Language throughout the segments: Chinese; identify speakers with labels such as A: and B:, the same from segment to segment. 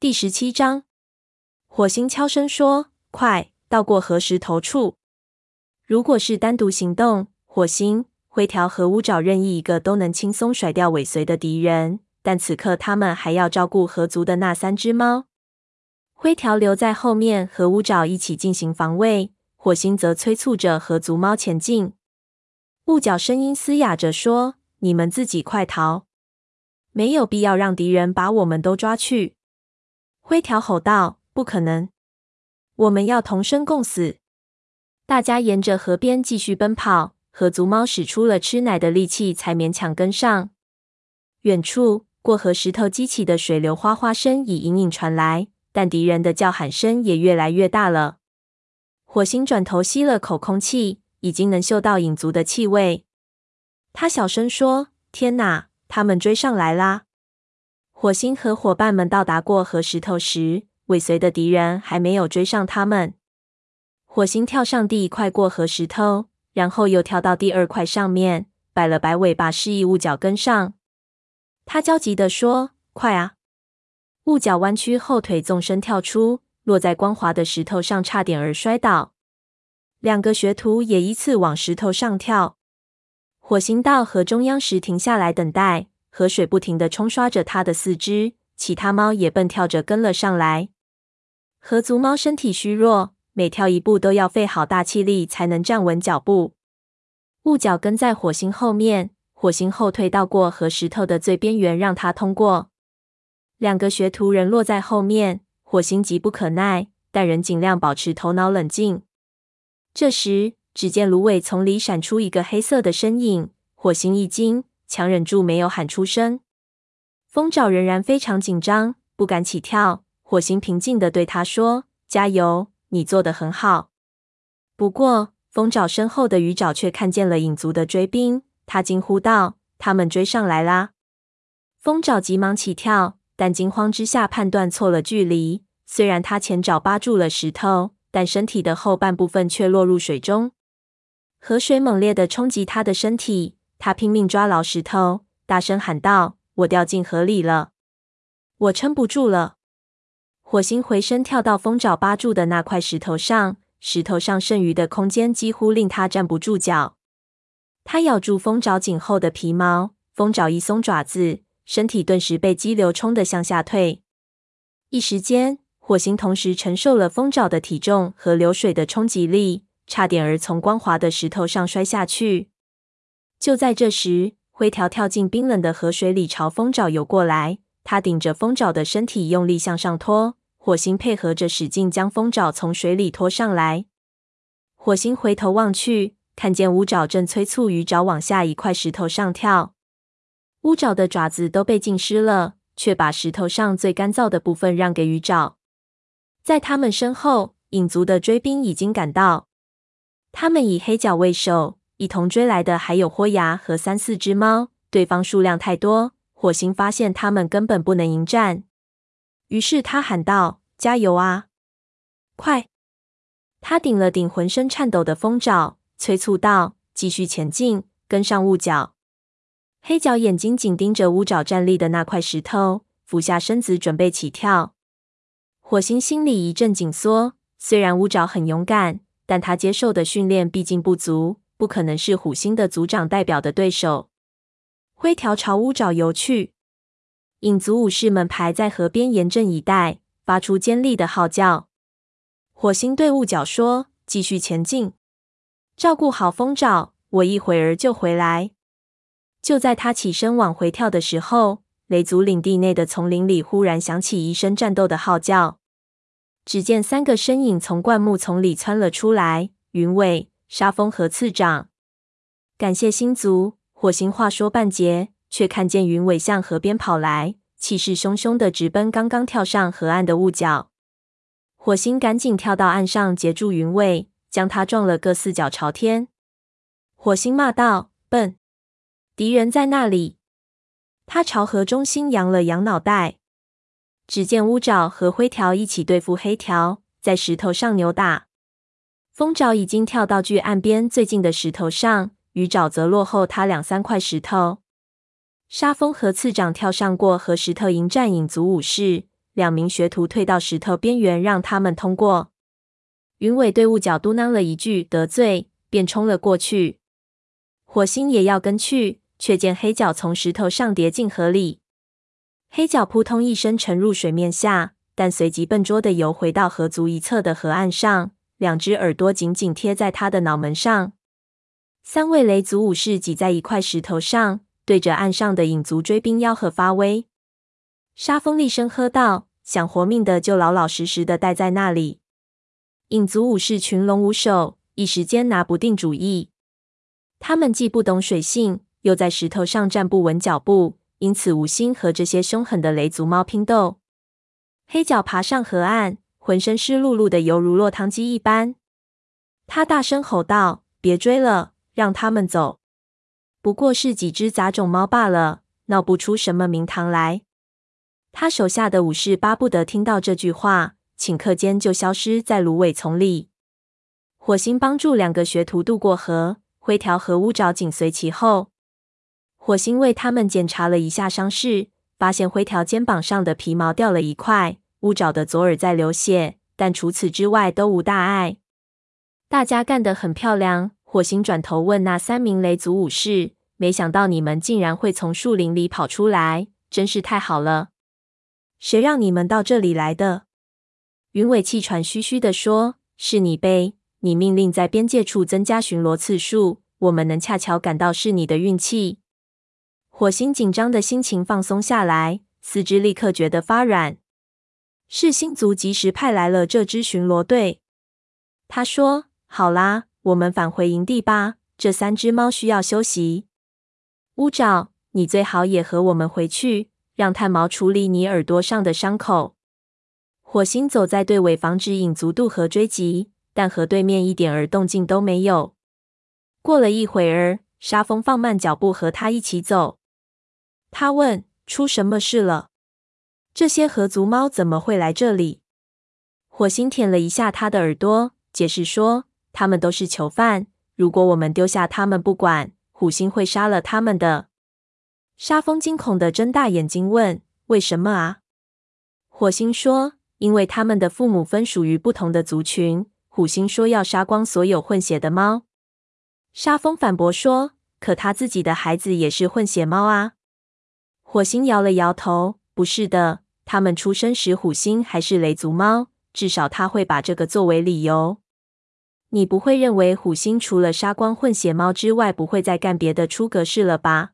A: 第十七章，火星悄声说：“快到过河石头处。如果是单独行动，火星、灰条和乌爪任意一个都能轻松甩掉尾随的敌人。但此刻他们还要照顾河族的那三只猫。灰条留在后面和乌爪一起进行防卫，火星则催促着河族猫前进。鹿角声音嘶哑着说：‘你们自己快逃，没有必要让敌人把我们都抓去。’”灰条吼道：“不可能！我们要同生共死！”大家沿着河边继续奔跑，河族猫使出了吃奶的力气，才勉强跟上。远处过河石头激起的水流哗哗声已隐隐传来，但敌人的叫喊声也越来越大了。火星转头吸了口空气，已经能嗅到影族的气味。他小声说：“天哪，他们追上来啦！”火星和伙伴们到达过河石头时，尾随的敌人还没有追上他们。火星跳上第一块过河石头，然后又跳到第二块上面，摆了摆尾巴，示意雾角跟上。他焦急地说：“快啊！”雾角弯曲后腿，纵身跳出，落在光滑的石头上，差点儿摔倒。两个学徒也依次往石头上跳。火星到河中央时停下来等待。河水不停地冲刷着它的四肢，其他猫也蹦跳着跟了上来。河族猫身体虚弱，每跳一步都要费好大气力才能站稳脚步。雾角跟在火星后面，火星后退到过河石头的最边缘，让它通过。两个学徒人落在后面，火星急不可耐，但仍尽量保持头脑冷静。这时，只见芦苇丛里闪出一个黑色的身影，火星一惊。强忍住没有喊出声，风爪仍然非常紧张，不敢起跳。火星平静地对他说：“加油，你做得很好。”不过，风爪身后的鱼爪却看见了影族的追兵，他惊呼道：“他们追上来啦！”风爪急忙起跳，但惊慌之下判断错了距离。虽然他前爪扒住了石头，但身体的后半部分却落入水中，河水猛烈地冲击他的身体。他拼命抓牢石头，大声喊道：“我掉进河里了，我撑不住了！”火星回身跳到风爪扒住的那块石头上，石头上剩余的空间几乎令他站不住脚。他咬住风爪颈后的皮毛，风爪一松爪子，身体顿时被激流冲得向下退。一时间，火星同时承受了风爪的体重和流水的冲击力，差点儿从光滑的石头上摔下去。就在这时，灰条跳进冰冷的河水里，朝风爪游过来。他顶着风爪的身体用力向上拖，火星配合着使劲将风爪从水里拖上来。火星回头望去，看见乌爪正催促鱼爪往下一块石头上跳。乌爪的爪子都被浸湿了，却把石头上最干燥的部分让给鱼爪。在他们身后，影族的追兵已经赶到，他们以黑角为首。一同追来的还有豁牙和三四只猫，对方数量太多，火星发现他们根本不能迎战。于是他喊道：“加油啊，快！”他顶了顶浑身颤抖的风爪，催促道：“继续前进，跟上雾角。”黑角眼睛紧盯着乌爪站立的那块石头，俯下身子准备起跳。火星心里一阵紧缩，虽然乌爪很勇敢，但他接受的训练毕竟不足。不可能是虎星的族长代表的对手。灰条朝乌爪游去，影族武士们排在河边严阵以待，发出尖利的号叫。火星对雾角说：“继续前进，照顾好风爪，我一会儿就回来。”就在他起身往回跳的时候，雷族领地内的丛林里忽然响起一声战斗的号叫。只见三个身影从灌木丛里窜了出来，云尾。沙风和次长，感谢星族。火星话说半截，却看见云尾向河边跑来，气势汹汹的直奔刚刚跳上河岸的雾角。火星赶紧跳到岸上截住云尾，将他撞了个四脚朝天。火星骂道：“笨，敌人在那里！”他朝河中心扬了扬脑袋，只见乌爪和灰条一起对付黑条，在石头上扭打。风爪已经跳到距岸边最近的石头上，鱼爪则落后他两三块石头。沙风和次长跳上过河石头迎战影族武士，两名学徒退到石头边缘，让他们通过。云尾对雾角嘟囔了一句“得罪”，便冲了过去。火星也要跟去，却见黑角从石头上跌进河里。黑角扑通一声沉入水面下，但随即笨拙地游回到河族一侧的河岸上，两只耳朵紧紧贴在他的脑门上。三位雷族武士挤在一块石头上，对着岸上的影族追兵吆喝发威。沙风厉声喝道：“想活命的就老老实实的待在那里。”影族武士群龙无首，一时间拿不定主意。他们既不懂水性，又在石头上站不稳脚步，因此无心和这些凶狠的雷族猫拼斗。黑角爬上河岸，浑身湿漉漉的，犹如落汤鸡一般。他大声吼道：“别追了，让他们走。不过是几只杂种猫罢了，闹不出什么名堂来。”他手下的武士巴不得听到这句话，顷刻间就消失在芦苇丛里。火星帮助两个学徒渡过河，灰条和乌爪紧随其后。火星为他们检查了一下伤势，发现灰条肩膀上的皮毛掉了一块，乌爪的左耳在流血，但除此之外都无大碍。大家干得很漂亮。火星转头问那三名雷族武士：“没想到你们竟然会从树林里跑出来，真是太好了。”谁让你们到这里来的？云尾气喘吁吁地说：“是你呗，你命令在边界处增加巡逻次数，我们能恰巧赶到，是你的运气。”火星紧张的心情放松下来，四肢立刻觉得发软。是星族及时派来了这支巡逻队。他说：“好啦，我们返回营地吧。这三只猫需要休息。乌爪，你最好也和我们回去。”让炭毛处理你耳朵上的伤口。火星走在队尾，防止影族渡河追击，但河对面一点儿动静都没有。过了一会儿，沙风放慢脚步和他一起走。他问：“出什么事了？这些河族猫怎么会来这里？”火星舔了一下他的耳朵，解释说：“他们都是囚犯，如果我们丢下他们不管，虎星会杀了他们的。”沙风惊恐的睁大眼睛问：“为什么啊？”火星说：“因为他们的父母分属于不同的族群。”虎星说：“要杀光所有混血的猫。”沙风反驳说：“可他自己的孩子也是混血猫啊。”火星摇了摇头：“不是的，他们出生时虎星还是雷族猫，至少他会把这个作为理由。你不会认为虎星除了杀光混血猫之外，不会再干别的出格事了吧？”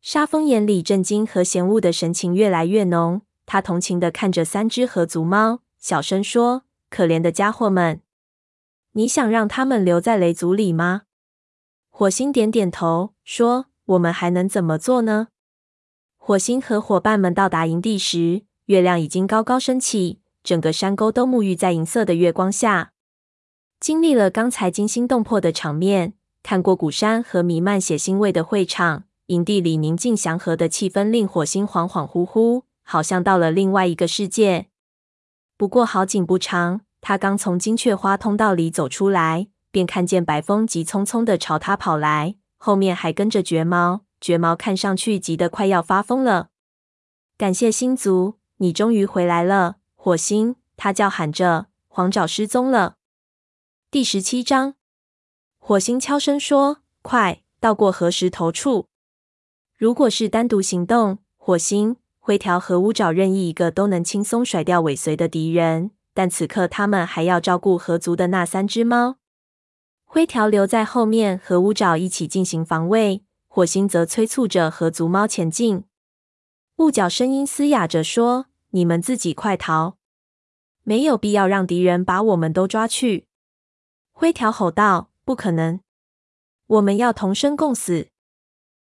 A: 沙风眼里震惊和嫌恶的神情越来越浓，他同情的看着三只合族猫，小声说：“可怜的家伙们，你想让他们留在雷族里吗？”火星点点头，说：“我们还能怎么做呢？”火星和伙伴们到达营地时，月亮已经高高升起，整个山沟都沐浴在银色的月光下。经历了刚才惊心动魄的场面，看过鼓山和弥漫血腥味的会场。营地里宁静祥和的气氛令火星恍恍惚惚，好像到了另外一个世界。不过好景不长，他刚从金雀花通道里走出来，便看见白风急匆匆地朝他跑来，后面还跟着绝猫。绝毛看上去急得快要发疯了。感谢星族，你终于回来了，火星！他叫喊着。黄爪失踪了。第十七章，火星悄声说：“快，到过河石头处。”如果是单独行动，火星、灰条和乌爪任意一个都能轻松甩掉尾随的敌人。但此刻他们还要照顾河族的那三只猫。灰条留在后面和乌爪一起进行防卫，火星则催促着河族猫前进。雾角声音嘶哑着说：“你们自己快逃，没有必要让敌人把我们都抓去。”灰条吼道：“不可能，我们要同生共死。”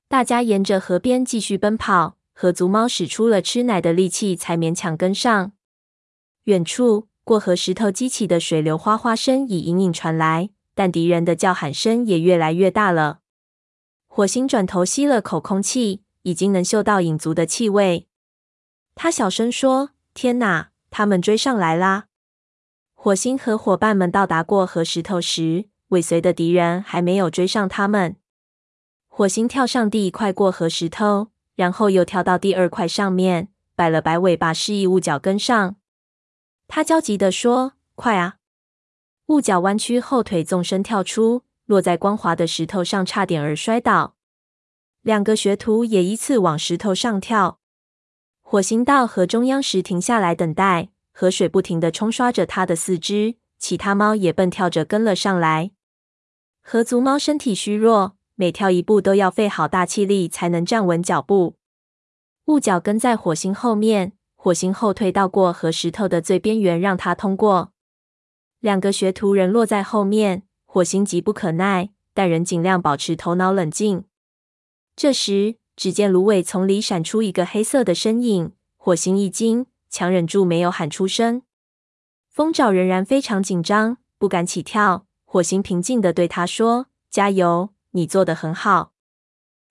A: 大家沿着河边继续奔跑，河族猫使出了吃奶的力气，才勉强跟上。远处过河石头激起的水流哗哗声已隐隐传来，但敌人的叫喊声也越来越大了。火星转头吸了口空气，已经能嗅到影族的气味。他小声说：“天哪，他们追上来啦！”火星和伙伴们到达过河石头时，尾随的敌人还没有追上他们。火星跳上第一块过河石头，然后又跳到第二块上面，摆了摆尾巴，示意雾角跟上。他焦急地说：“快啊！”雾角弯曲后腿，纵身跳出，落在光滑的石头上，差点儿摔倒。两个学徒也依次往石头上跳。火星到河中央时停下来等待，河水不停地冲刷着它的四肢，其他猫也蹦跳着跟了上来。河族猫身体虚弱，每跳一步都要费好大气力才能站稳脚步。雾角跟在火星后面，火星后退到过河石头的最边缘，让它通过。两个学徒仍落在后面，火星急不可耐，但仍尽量保持头脑冷静。这时，只见芦苇丛里闪出一个黑色的身影，火星一惊，强忍住没有喊出声。风爪仍然非常紧张，不敢起跳。火星平静地对他说：“加油，你做得很好。”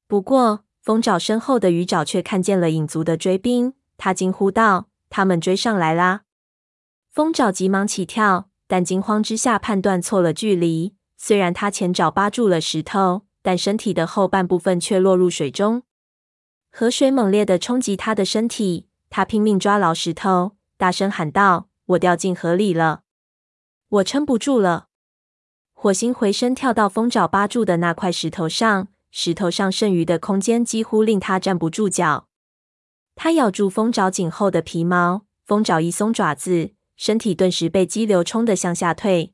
A: 不过，风爪身后的鱼爪却看见了影族的追兵，他惊呼道：“他们追上来啦！”风爪急忙起跳，但惊慌之下判断错了距离。虽然他前爪扒住了石头，但身体的后半部分却落入水中。河水猛烈地冲击他的身体，他拼命抓牢石头，大声喊道：“我掉进河里了，我撑不住了！”火星回身跳到风爪扒住的那块石头上，石头上剩余的空间几乎令他站不住脚。他咬住风爪颈后的皮毛，风爪一松爪子，身体顿时被激流冲得向下退。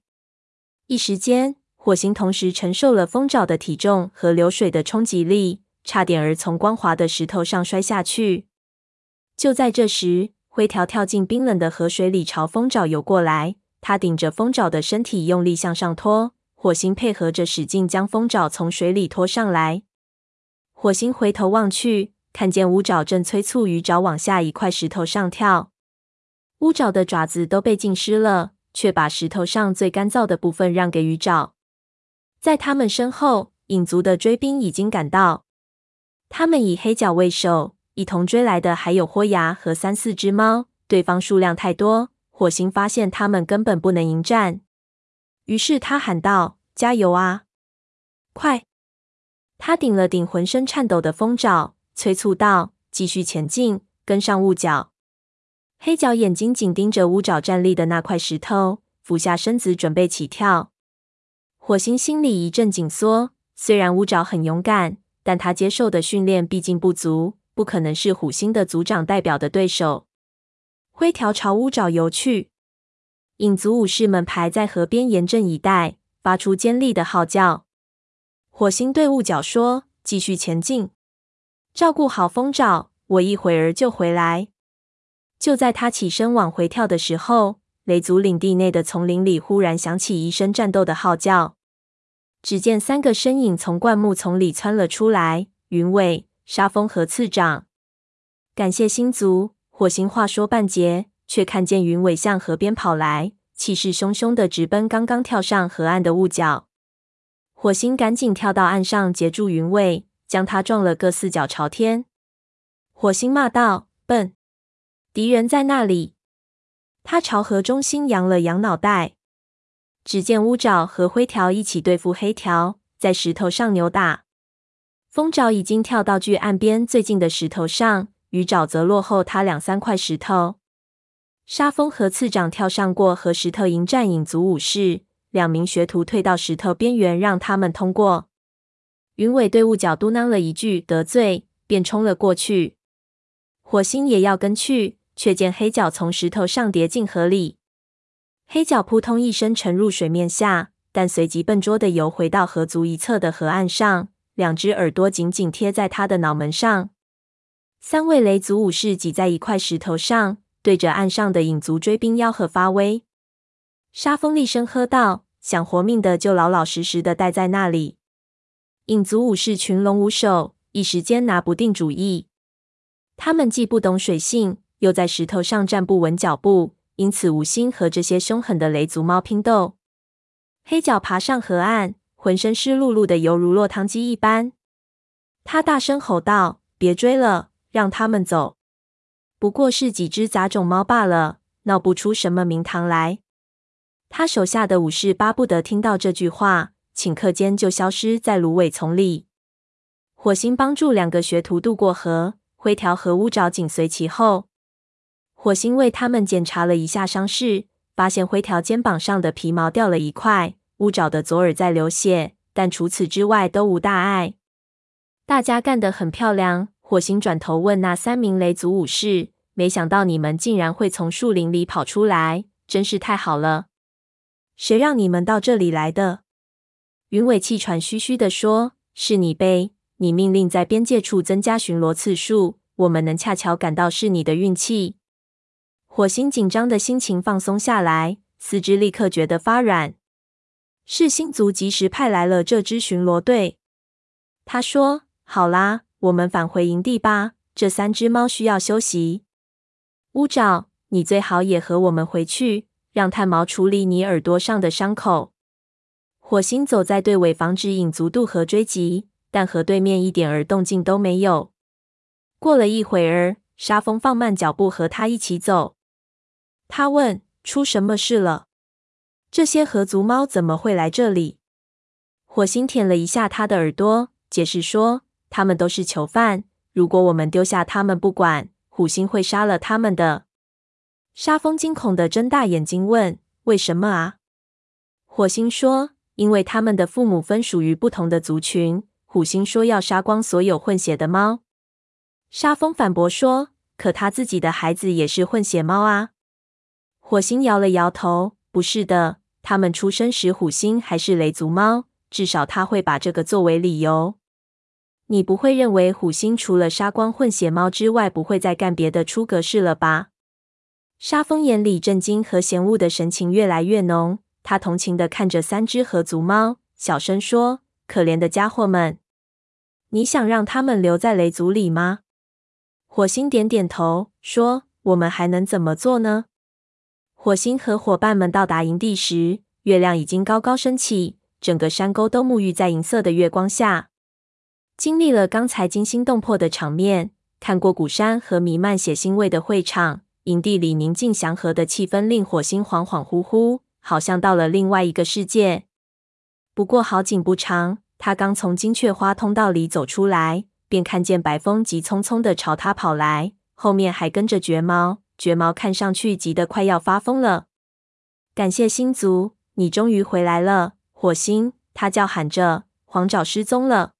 A: 一时间，火星同时承受了风爪的体重和流水的冲击力。差点儿从光滑的石头上摔下去。就在这时，灰条跳进冰冷的河水里，朝风爪游过来。他顶着风爪的身体，用力向上拖。火星配合着使劲，将风爪从水里拖上来。火星回头望去，看见乌爪正催促鱼爪往下一块石头上跳。乌爪的爪子都被浸湿了，却把石头上最干燥的部分让给鱼爪。在他们身后，影族的追兵已经赶到。他们以黑角为首，一同追来的还有豁牙和三四只猫。对方数量太多，火星发现他们根本不能迎战，于是他喊道：“加油啊，快！”他顶了顶浑身颤抖的风爪，催促道：“继续前进，跟上雾角。”黑角眼睛紧盯着乌爪站立的那块石头，俯下身子准备起跳。火星心里一阵紧缩，虽然乌爪很勇敢。但他接受的训练毕竟不足，不可能是虎星的族长代表的对手。灰条朝乌爪游去，影族武士们排在河边严阵以待，发出尖利的号叫。火星对雾角说：“继续前进，照顾好风爪，我一会儿就回来。”就在他起身往回跳的时候，雷族领地内的丛林里忽然响起一声战斗的号叫。只见三个身影从灌木丛里窜了出来，云尾、沙风和次长。感谢星族，火星话说半截，却看见云尾向河边跑来，气势汹汹的直奔刚刚跳上河岸的雾角。火星赶紧跳到岸上截住云尾，将他撞了个四脚朝天。火星骂道：“笨，敌人在那里！”他朝河中心扬了扬脑袋。只见乌爪和灰条一起对付黑条，在石头上扭打。风爪已经跳到距岸边最近的石头上，鱼爪则落后他两三块石头。沙风和次长跳上过河石头迎战影族武士，两名学徒退到石头边缘，让他们通过。云尾队伍角嘟囔了一句“得罪”，便冲了过去。火星也要跟去，却见黑角从石头上跌进河里。黑角扑通一声沉入水面下，但随即笨拙地游回到河族一侧的河岸上，两只耳朵紧紧贴在他的脑门上。三位雷族武士挤在一块石头上，对着岸上的影族追兵吆喝发威。沙风厉声喝道：“想活命的就老老实实的待在那里！”影族武士群龙无首，一时间拿不定主意。他们既不懂水性，又在石头上站不稳脚步。因此，无心和这些凶狠的雷族猫拼斗。黑角爬上河岸，浑身湿漉漉的，犹如落汤鸡一般。他大声吼道：“别追了，让他们走！不过是几只杂种猫罢了，闹不出什么名堂来。”他手下的武士巴不得听到这句话，顷刻间就消失在芦苇丛里。火星帮助两个学徒渡过河，灰条和乌爪紧随其后。火星为他们检查了一下伤势，发现灰条肩膀上的皮毛掉了一块，乌爪的左耳在流血，但除此之外都无大碍。大家干得很漂亮。火星转头问那三名雷族武士：“没想到你们竟然会从树林里跑出来，真是太好了！谁让你们到这里来的？”云尾气喘吁吁地说：“是你呗，你命令在边界处增加巡逻次数，我们能恰巧赶到，是你的运气。”火星紧张的心情放松下来，四肢立刻觉得发软。是星族及时派来了这支巡逻队。他说：“好啦。”我们返回营地吧。这三只猫需要休息。乌爪，你最好也和我们回去，让炭毛处理你耳朵上的伤口。火星走在队尾，防止影族渡河追击，但河对面一点儿动静都没有。过了一会儿，沙风放慢脚步和他一起走。他问：“出什么事了？这些河族猫怎么会来这里？”火星舔了一下他的耳朵，解释说。他们都是囚犯，如果我们丢下他们不管，虎星会杀了他们的。沙风惊恐的睁大眼睛问：“为什么啊？”火星说：“因为他们的父母分属于不同的族群。虎星说要杀光所有混血的猫。”沙风反驳说：“可他自己的孩子也是混血猫啊。”火星摇了摇头：“不是的，他们出生时虎星还是雷族猫，至少他会把这个作为理由。”你不会认为虎星除了杀光混血猫之外，不会再干别的出格事了吧？沙风眼里震惊和嫌恶的神情越来越浓，他同情的看着三只合族猫，小声说：“可怜的家伙们，你想让他们留在雷族里吗？”火星点点头，说：“我们还能怎么做呢？”火星和伙伴们到达营地时，月亮已经高高升起，整个山沟都沐浴在银色的月光下。经历了刚才惊心动魄的场面，看过鼓山和弥漫血腥味的会场，营地里宁静祥和的气氛令火星恍恍惚惚，好像到了另外一个世界。不过好景不长，他刚从金雀花通道里走出来，便看见白风急匆匆地朝他跑来，后面还跟着绝猫。绝毛看上去急得快要发疯了。感谢星族，你终于回来了，火星！他叫喊着。黄爪失踪了。